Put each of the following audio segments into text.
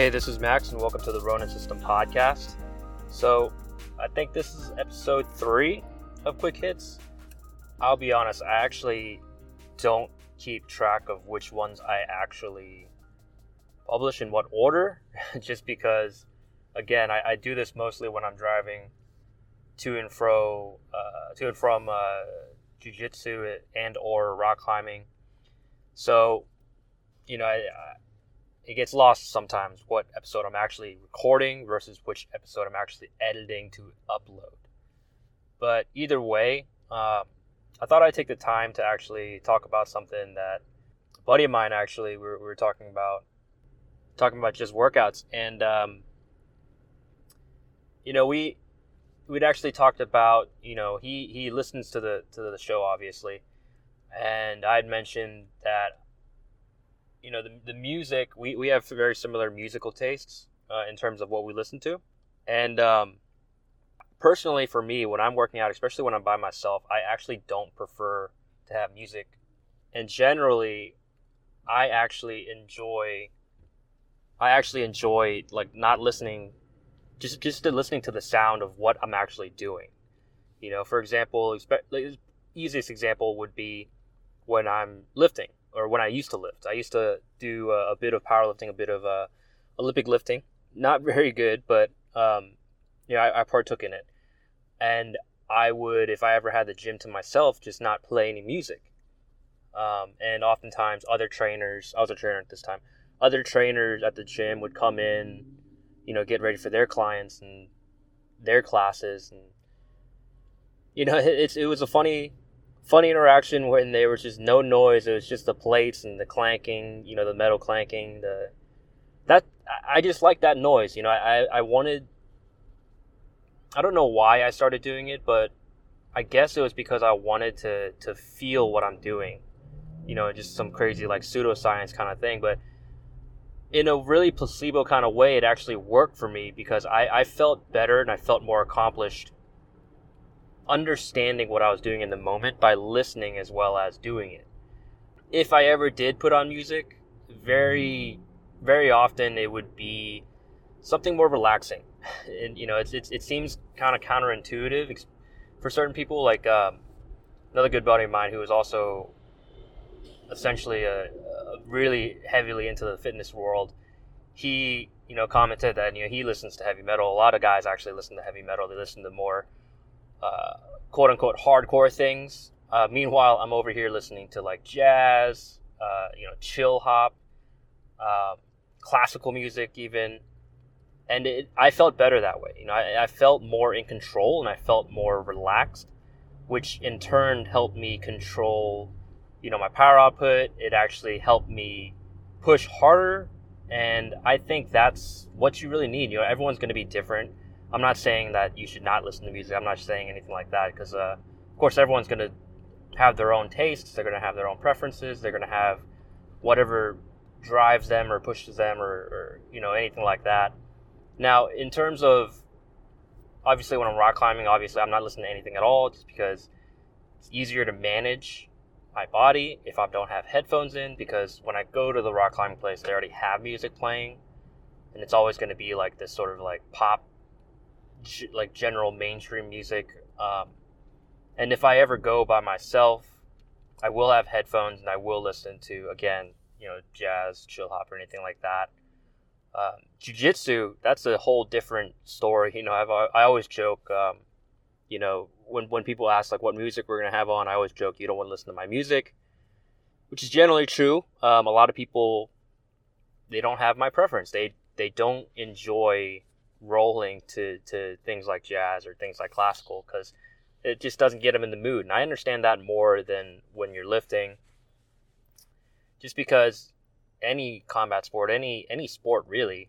Hey, this is Max, and welcome to the Ronin System podcast. So, I think this is episode three of Quick Hits. I'll be honest, I actually don't keep track of which ones I actually publish in what order, just because, again, I, I, do this mostly when I'm driving to and fro, uh, to and from uh, jujitsu and or rock climbing. So, you know, I, it gets lost sometimes what episode I'm actually recording versus which episode I'm actually editing to upload. But either way, um, I thought I'd take the time to actually talk about something that a buddy of mine actually we were, we were talking about, talking about just workouts, and um, you know we we'd actually talked about you know he he listens to the to the show obviously, and I'd mentioned that you know the, the music we, we have very similar musical tastes uh, in terms of what we listen to. And um, personally for me when i'm working out especially when i'm by myself i actually don't prefer to have music. And generally i actually enjoy i actually enjoy like not listening just just listening to the sound of what i'm actually doing. You know for example easiest example would be when i'm lifting or when I used to lift. I used to do a, a bit of powerlifting, a bit of uh, Olympic lifting. Not very good, but um, yeah, I, I partook in it. And I would, if I ever had the gym to myself, just not play any music. Um, and oftentimes, other trainers, I was a trainer at this time, other trainers at the gym would come in, you know, get ready for their clients and their classes. And, you know, it's, it was a funny funny interaction when there was just no noise. It was just the plates and the clanking, you know, the metal clanking. The that I just like that noise. You know, I I wanted. I don't know why I started doing it, but I guess it was because I wanted to to feel what I'm doing. You know, just some crazy like pseudoscience kind of thing, but in a really placebo kind of way, it actually worked for me because I, I felt better and I felt more accomplished understanding what I was doing in the moment by listening as well as doing it. If I ever did put on music, very, very often it would be something more relaxing. And, you know, it's, it's it seems kind of counterintuitive for certain people. Like um, another good buddy of mine who is also essentially a, a really heavily into the fitness world. He, you know, commented that you know he listens to heavy metal. A lot of guys actually listen to heavy metal. They listen to more uh, quote unquote hardcore things. Uh, meanwhile, I'm over here listening to like jazz, uh, you know, chill hop, um, classical music, even. And it, I felt better that way. You know, I, I felt more in control and I felt more relaxed, which in turn helped me control, you know, my power output. It actually helped me push harder. And I think that's what you really need. You know, everyone's going to be different I'm not saying that you should not listen to music. I'm not saying anything like that because, uh, of course, everyone's going to have their own tastes. They're going to have their own preferences. They're going to have whatever drives them or pushes them or, or, you know anything like that. Now, in terms of obviously when I'm rock climbing, obviously I'm not listening to anything at all just because it's easier to manage my body if I don't have headphones in because when I go to the rock climbing place, they already have music playing and it's always going to be like this sort of like pop g- like general mainstream music. Um, and if I ever go by myself, I will have headphones and I will listen to again, you know, jazz, chill hop, or anything like that. Um, jiu-jitsu, that's a whole different story. You know, I've, I always joke, um, you know, when, when people ask like what music we're to have on, I always joke, you don't want to listen to my music, which is generally true. Um, a lot of people, they don't have my preference. They, they don't enjoy rolling to, to things like jazz or things like classical because it just doesn't get them in the mood. And I understand that more than when you're lifting, just because any combat sport, any any sport really,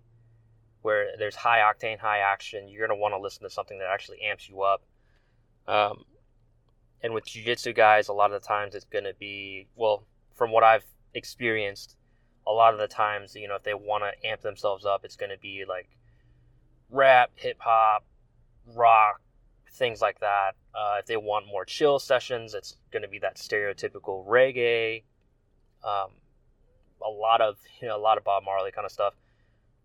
where there's high octane, high action, you're gonna want to listen to something that actually amps you up. Um, and with jiu-jitsu guys, a lot of the times it's gonna be well, from what I've experienced, a lot of the times, you know, if they want to amp themselves up, it's gonna be like rap, hip hop, rock, things like that. Uh, if they want more chill sessions, it's going to be that stereotypical reggae. Um, a lot of you know a lot of Bob Marley kind of stuff.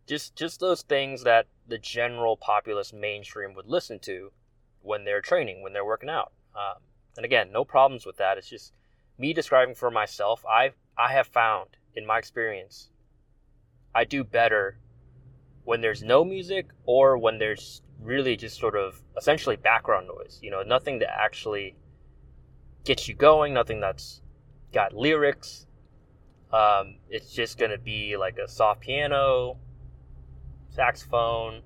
Just just those things that the general populace mainstream would listen to when they're training, when they're working out. Um, and again, no problems with that. It's just me describing for myself. I I have found in my experience, I do better when there's no music or when there's really just sort of essentially background noise. You know, nothing that actually gets you going, nothing that's got lyrics. Um, it's just gonna be like a soft piano, saxophone,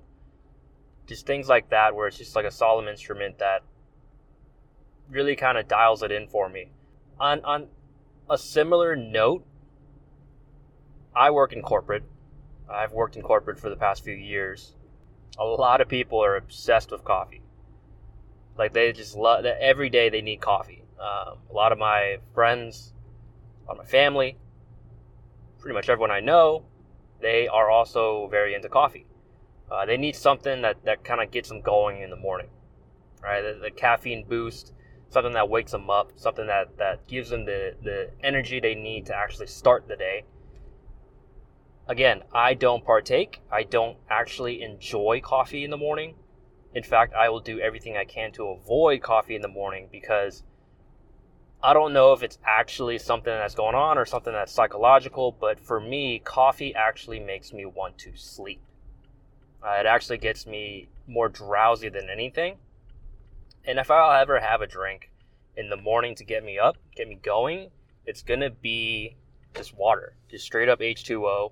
just things like that, where it's just like a solemn instrument that really kind of dials it in for me. On on a similar note, I work in corporate. I've worked in corporate for the past few years. A lot of people are obsessed with coffee. Like they just love that every day they need coffee. Um, a lot of my friends, a lot of my family, pretty much everyone I know, they are also very into coffee. Uh, they need something that, that kind of gets them going in the morning, right? The, the, caffeine boost, something that wakes them up, something that, that gives them the, the energy they need to actually start the day. Again, I don't partake. I don't actually enjoy coffee in the morning. In fact, I will do everything I can to avoid coffee in the morning because I don't know if it's actually something that's going on or something that's psychological, but for me, coffee actually makes me want to sleep. Uh, it actually gets me more drowsy than anything. And if I'll ever have a drink in the morning to get me up, get me going, it's gonna be just water, just straight up H2O.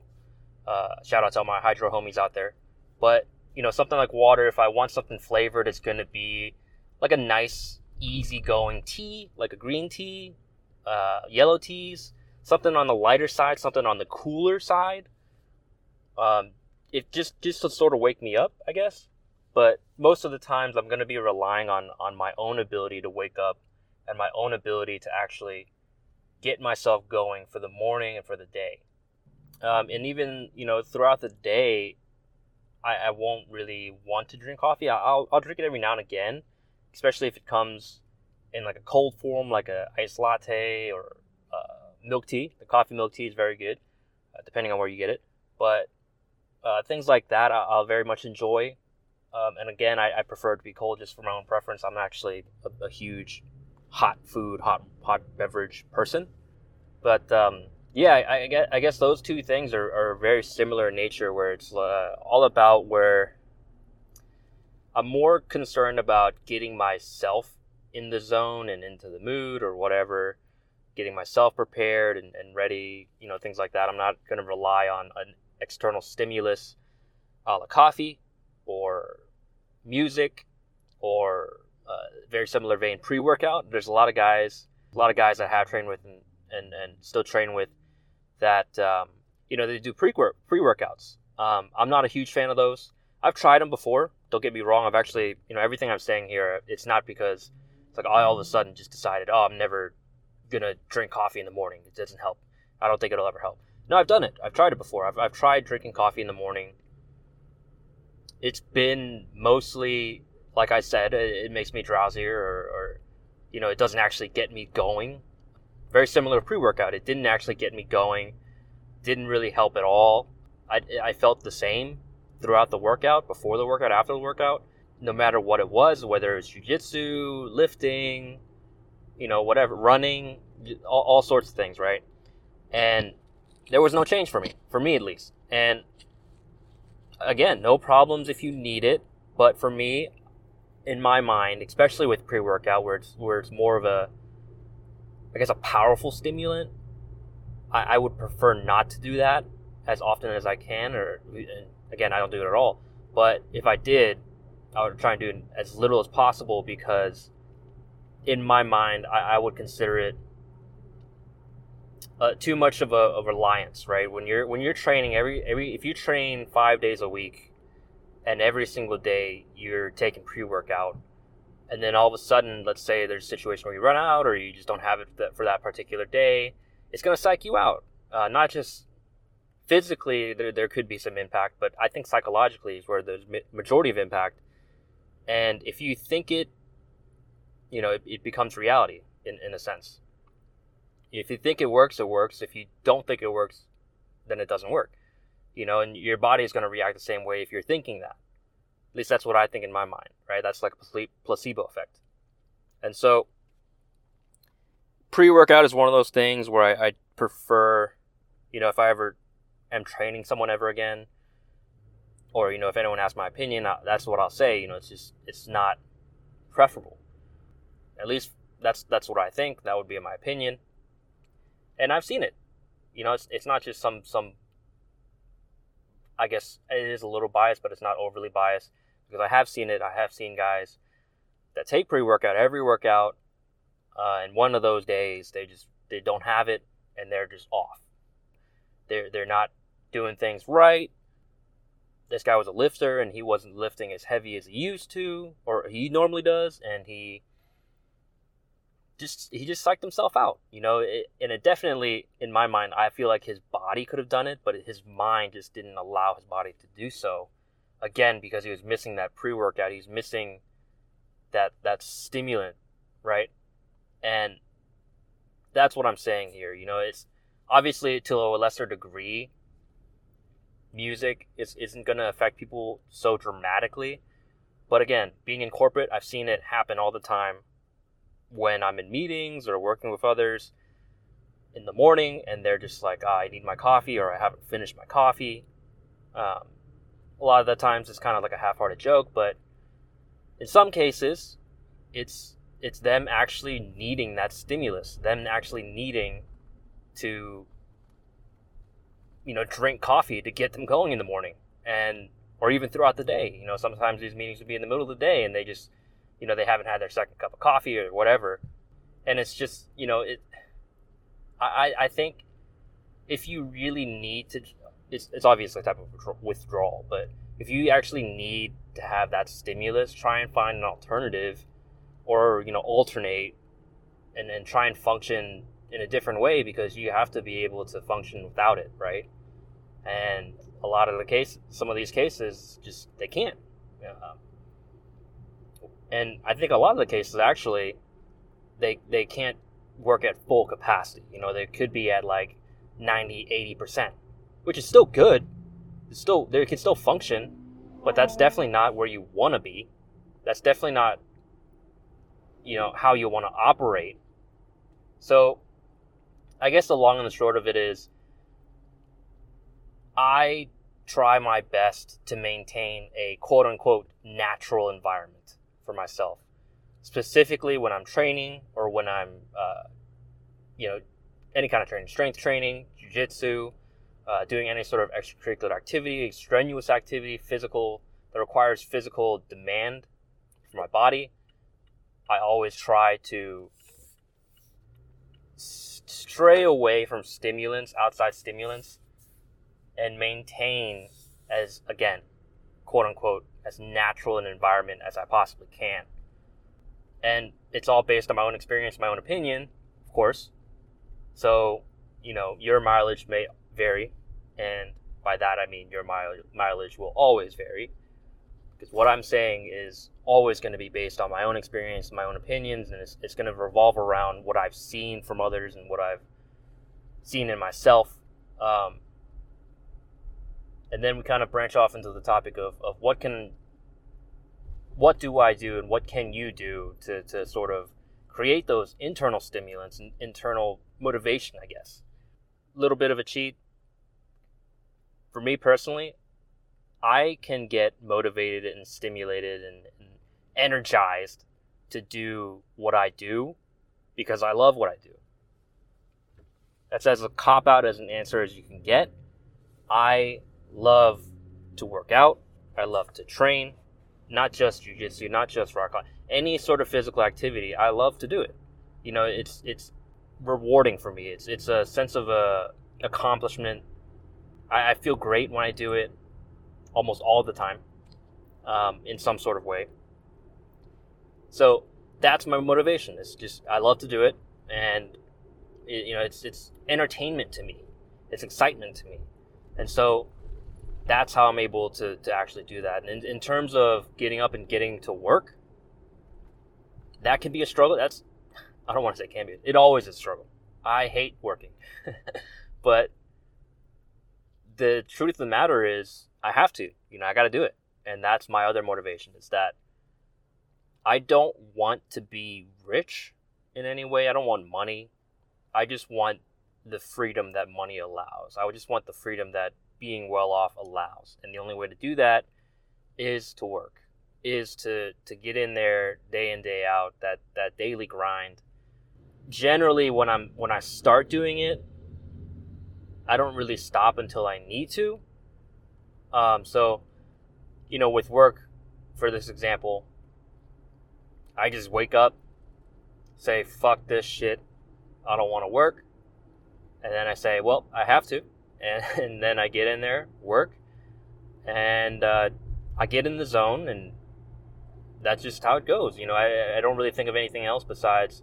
Uh, shout out to all my hydro homies out there. But you know, something like water. If I want something flavored, it's gonna be like a nice easygoing tea, like a green tea, uh, yellow teas, something on the lighter side, something on the cooler side. Um, it just just to sort of wake me up, I guess. But most of the times, I'm to be relying on on my own ability to wake up and my own ability to actually get myself going for the morning and for the day. Um, and even you know throughout the day, I, I won't really want to drink coffee. I'll I'll drink it every now and again especially if it comes in like a cold form, like a iced latte or uh, milk tea. The coffee milk tea is very good, uh, depending on where you get it. But uh, things like that, I- will very much enjoy. Um, and again, I-, I, prefer to be cold just for my own preference. I'm actually a, a huge hot food, hot hot beverage person. But um, yeah, I, I, guess, I guess those two things are, are very similar in nature, where it's uh, all about where I'm more concerned about getting myself in the zone and into the mood or whatever, getting myself prepared and, and ready, you know, things like that. I'm not going to rely on an external stimulus a la coffee or music or uh, very similar vein pre workout. There's a lot of guys, a lot of guys I have trained with and, and, and still train with that, um, you know, they do pre pre workouts. Um, I'm not a huge fan of those. I've tried them before. Don't get me wrong. I've actually, you know, everything I'm saying here, it's not because it's like I all of a sudden just decided, oh, I'm never gonna drink coffee in the morning. It doesn't help. I don't think it'll ever help. No, I've done it. I've tried it before. I've, I've tried drinking coffee in the morning. It's been mostly, like I said, it, it makes me drowsier or, or, you know, it doesn't actually get me going. Very similar to pre workout. It didn't actually get me going, didn't really help at all. I, I felt the same throughout the workout, before the workout, after the workout, no matter what it was, whether it's jujitsu, lifting, you know, whatever, running, all, all sorts of things, right? And there was no change for me, for me at least. And again, no problems if you need it, but for me, in my mind, especially with pre-workout, where it's where it's more of a, I guess, a powerful stimulant, I, I would prefer not to do that as often as I can, or Again, I don't do it at all. But if I did, I would try and do it as little as possible because, in my mind, I, I would consider it uh, too much of a, a, reliance. Right? When you're when you're training every every if you train five days a week, and every single day you're taking pre workout, and then all of a sudden, let's say there's a situation where you run out or you just don't have it for that particular day, it's going to psych you out. Uh, not just physically there, there could be some impact, but I think psychologically is where there's majority of impact. And if you think it, you know, it, it becomes reality in, in a sense. If you think it works, it works. If you don't think it works, then it doesn't work. you know, and your body is going to react the same way if you're thinking that. At least that's what I think in my mind, right? That's like a placebo effect. And so, pre workout is one of those things where I, I prefer, you know, if I ever am training someone ever again, or, you know, if anyone asks my opinion, uh, that's what I'll say. You know, it's just, it's not preferable. At least that's that's what I think. That would be my opinion. And I've seen it. You know, it's it's not just some some I guess it is a little biased, but it's not overly biased because I have seen it. I have seen guys that take pre-workout every workout, uh, and one of those days they just they don't have it and they're just off. They're they're not doing things right. This guy was a lifter and he wasn't lifting as heavy as he used to or he normally does, and he just he just psyched himself out, you know. It, and it definitely, in my mind, I feel like his body could have done it, but his mind just didn't allow his body to do so. Again, because he was missing that pre-workout, he's missing that that stimulant, right? And that's what I'm saying here. You know, it's obviously to a lesser degree. Music is, isn't going to affect people so dramatically, but again, being in corporate, I've seen it happen all the time when I'm in meetings or working with others in the morning and they're just like, oh, I need my coffee or I haven't finished my coffee. Um, a lot of the times it's kind of like a half-hearted joke, but in some cases, it's it's them actually needing that stimulus, them actually needing to you know drink coffee to get them going in the morning and or even throughout the day. You know, sometimes these meetings would be in the middle of the day and they just you know they haven't had their second cup of coffee or whatever and it's just you know it i i think if you really need to it's, it's obviously a type of withdrawal but if you actually need to have that stimulus try and find an alternative or you know alternate and, and try and function in a different way because you have to be able to function without it right? And a lot of the case some of these cases just they can't. And I think a lot of the cases actually, they they can't work at full capacity. You know, they could be at like 90, 80 percent, which is still good. It's still they can still function, but that's definitely not where you want to be. That's definitely not, you know, how you want to operate. So, I guess the long and the short of it is, I try my best to maintain a quote unquote natural environment for myself, specifically when I'm training or when I'm, uh, you know, any kind of training, strength training, jujitsu, uh, doing any sort of extracurricular activity, strenuous activity, physical that requires physical demand for my body. I always try to stray away from stimulants, outside stimulants, and maintain as again, quote unquote, as natural an environment as I possibly can. And it's all based on my own experience, my own opinion, of course. So, you know, your mileage may vary, and by that I mean your mileage will always vary. Because what I'm saying is always going to be based on my own experience, my own opinions, and it's, it's going to revolve around what I've seen from others and what I've seen in myself. Um, and then we kind of branch off into the topic of, of what can what do I do and what can you do to, to sort of create those internal stimulants and internal motivation, I guess. A little bit of a cheat. For me personally, I can get motivated and stimulated and, and energized to do what I do because I love what I do. That's as a cop out as an answer as you can get. I love to work out. I love to train, not just jujitsu, not just rock climbing, any sort of physical activity. I love to do it. You know, it's it's rewarding for me. It's it's a sense of a uh, accomplishment. I, I feel great when I do it, almost all the time, um, in some sort of way. So that's my motivation. It's just I love to do it, and it, you know, it's it's entertainment to me. It's excitement to me, and so that's how I'm able to, to actually do that. And in, in terms of getting up and getting to work, that can be a struggle. That's, I don't want to say it can be, it always is a struggle. I hate working. but the truth of the matter is, I have to. You know, I got to do it, and that's my other motivation. Is that I don't want to be rich in any way. I don't want money. I just want the freedom that money allows. I would just want the freedom that being well off allows. And the only way to do that is to work, is to to get in there day in day out that that daily grind. Generally when I'm when I start doing it, I don't really stop until I need to. Um, so, you know, with work, for this example, I just wake up, say, fuck this shit, I don't want to work. And then I say, well, I have to. And, and then I get in there, work, and uh, I get in the zone, and that's just how it goes. You know, I, I don't really think of anything else besides,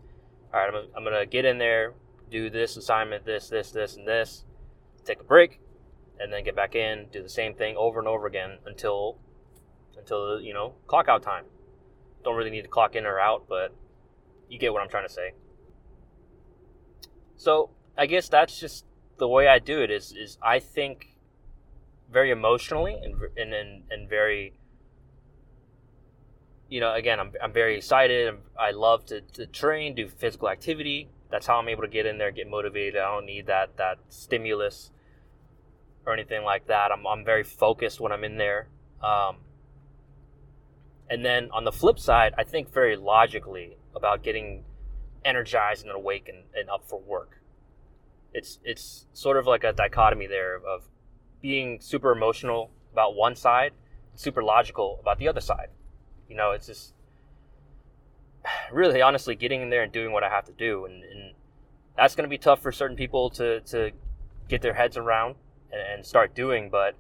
all right, I'm, I'm going to get in there, do this assignment, this, this, this, and this, take a break, and then get back in, do the same thing over and over again until, until you know, clock out time. Don't really need to clock in or out, but you get what I'm trying to say. So I guess that's just the way I do it. Is is I think very emotionally and and and, and very you know again I'm, I'm very excited i love to, to train do physical activity that's how i'm able to get in there get motivated i don't need that that stimulus or anything like that i'm, I'm very focused when i'm in there um, and then on the flip side i think very logically about getting energized and awake and, and up for work. It's it's sort of like a dichotomy there of being super emotional about one side, super logical about the other side. You know, it's just really honestly getting in there and doing what I have to do, and, and that's going to be tough for certain people to to get their heads around and, and start doing. But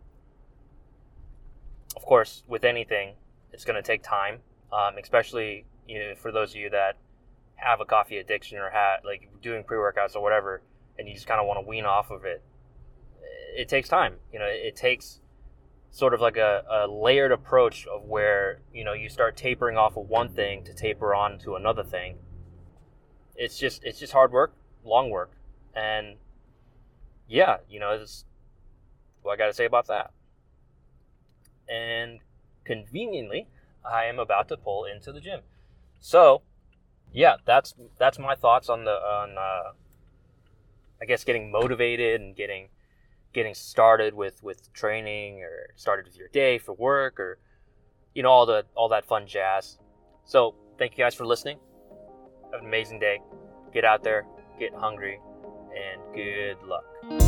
of course, with anything, it's going to take time, um, especially you know, for those of you that have a coffee addiction or have like doing pre workouts or whatever, and you just kind of want to wean off of it, it takes time. You know, it, it takes sort of like a, a, layered approach of where you know you start tapering off of one thing to taper on to another thing. It's just it's just hard work, long work, and yeah, you know, it's what I got to say about that. And conveniently, I am about to pull into the gym. So, yeah, that's that's my thoughts on the on uh, I guess getting motivated and getting getting started with with training or started with your day for work or you know all the all that fun jazz. So, thank you guys for listening. Have an amazing day. Get out there, get hungry, and good luck.